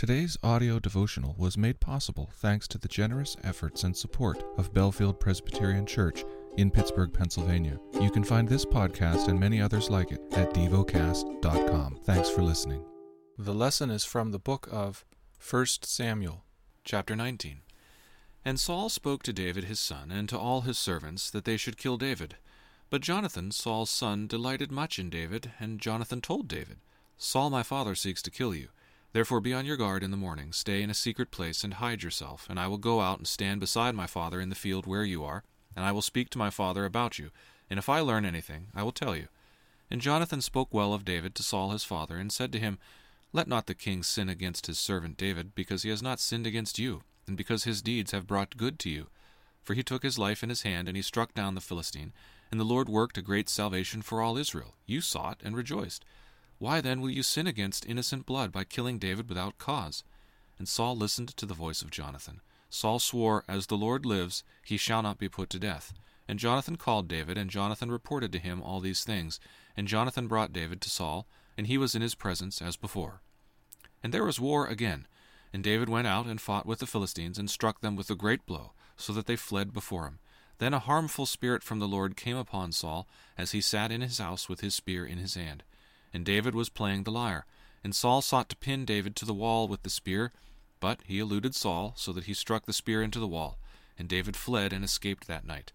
Today's audio devotional was made possible thanks to the generous efforts and support of Bellefield Presbyterian Church in Pittsburgh, Pennsylvania. You can find this podcast and many others like it at devocast.com. Thanks for listening. The lesson is from the book of 1 Samuel, chapter 19. And Saul spoke to David his son and to all his servants that they should kill David. But Jonathan, Saul's son, delighted much in David, and Jonathan told David, Saul my father seeks to kill you. Therefore be on your guard in the morning, stay in a secret place, and hide yourself, and I will go out and stand beside my father in the field where you are, and I will speak to my father about you, and if I learn anything, I will tell you. And Jonathan spoke well of David to Saul his father, and said to him, Let not the king sin against his servant David, because he has not sinned against you, and because his deeds have brought good to you. For he took his life in his hand, and he struck down the Philistine, and the Lord worked a great salvation for all Israel. You saw it and rejoiced. Why then will you sin against innocent blood by killing David without cause? And Saul listened to the voice of Jonathan. Saul swore, As the Lord lives, he shall not be put to death. And Jonathan called David, and Jonathan reported to him all these things. And Jonathan brought David to Saul, and he was in his presence as before. And there was war again. And David went out and fought with the Philistines, and struck them with a great blow, so that they fled before him. Then a harmful spirit from the Lord came upon Saul, as he sat in his house with his spear in his hand and David was playing the lyre. And Saul sought to pin David to the wall with the spear, but he eluded Saul, so that he struck the spear into the wall, and David fled and escaped that night.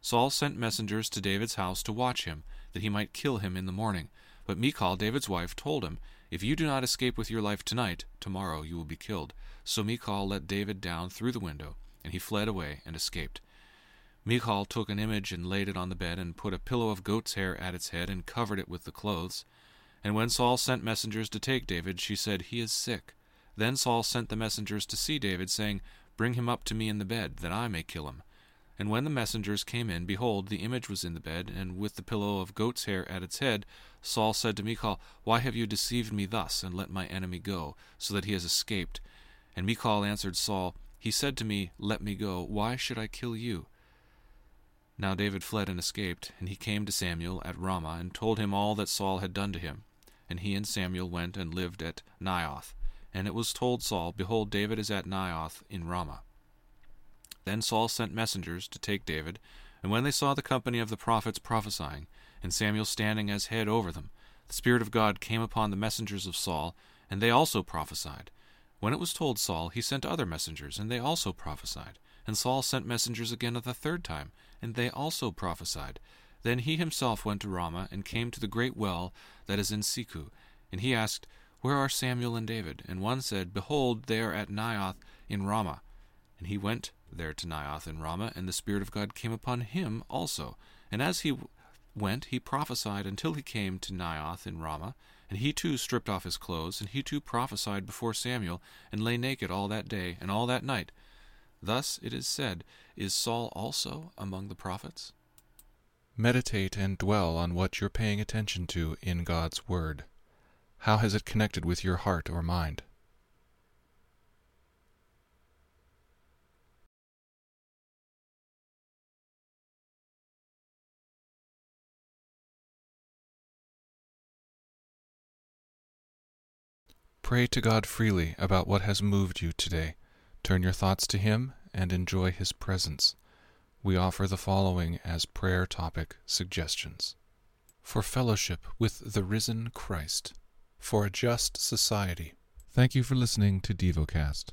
Saul sent messengers to David's house to watch him, that he might kill him in the morning. But Michal, David's wife, told him, If you do not escape with your life tonight, tomorrow you will be killed. So Michal let David down through the window, and he fled away and escaped. Michal took an image and laid it on the bed, and put a pillow of goat's hair at its head, and covered it with the clothes. And when Saul sent messengers to take David, she said, He is sick. Then Saul sent the messengers to see David, saying, Bring him up to me in the bed, that I may kill him. And when the messengers came in, behold, the image was in the bed, and with the pillow of goat's hair at its head. Saul said to Michal, Why have you deceived me thus, and let my enemy go, so that he has escaped? And Michal answered Saul, He said to me, Let me go. Why should I kill you? Now David fled and escaped, and he came to Samuel at Ramah, and told him all that Saul had done to him. And he and Samuel went and lived at Naioth. And it was told Saul, Behold, David is at Naioth in Ramah. Then Saul sent messengers to take David, and when they saw the company of the prophets prophesying, and Samuel standing as head over them, the Spirit of God came upon the messengers of Saul, and they also prophesied. When it was told Saul, he sent other messengers, and they also prophesied. And Saul sent messengers again a the third time, and they also prophesied. Then he himself went to Ramah, and came to the great well that is in Sechu. And he asked, Where are Samuel and David? And one said, Behold, they are at Naioth in Ramah. And he went there to Naioth in Ramah, and the Spirit of God came upon him also. And as he went, he prophesied until he came to Naioth in Ramah. And he too stripped off his clothes, and he too prophesied before Samuel, and lay naked all that day and all that night. Thus it is said, Is Saul also among the prophets? Meditate and dwell on what you're paying attention to in God's Word. How has it connected with your heart or mind? Pray to God freely about what has moved you today. Turn your thoughts to Him and enjoy His presence. We offer the following as prayer topic suggestions for fellowship with the risen Christ, for a just society. Thank you for listening to DevoCast.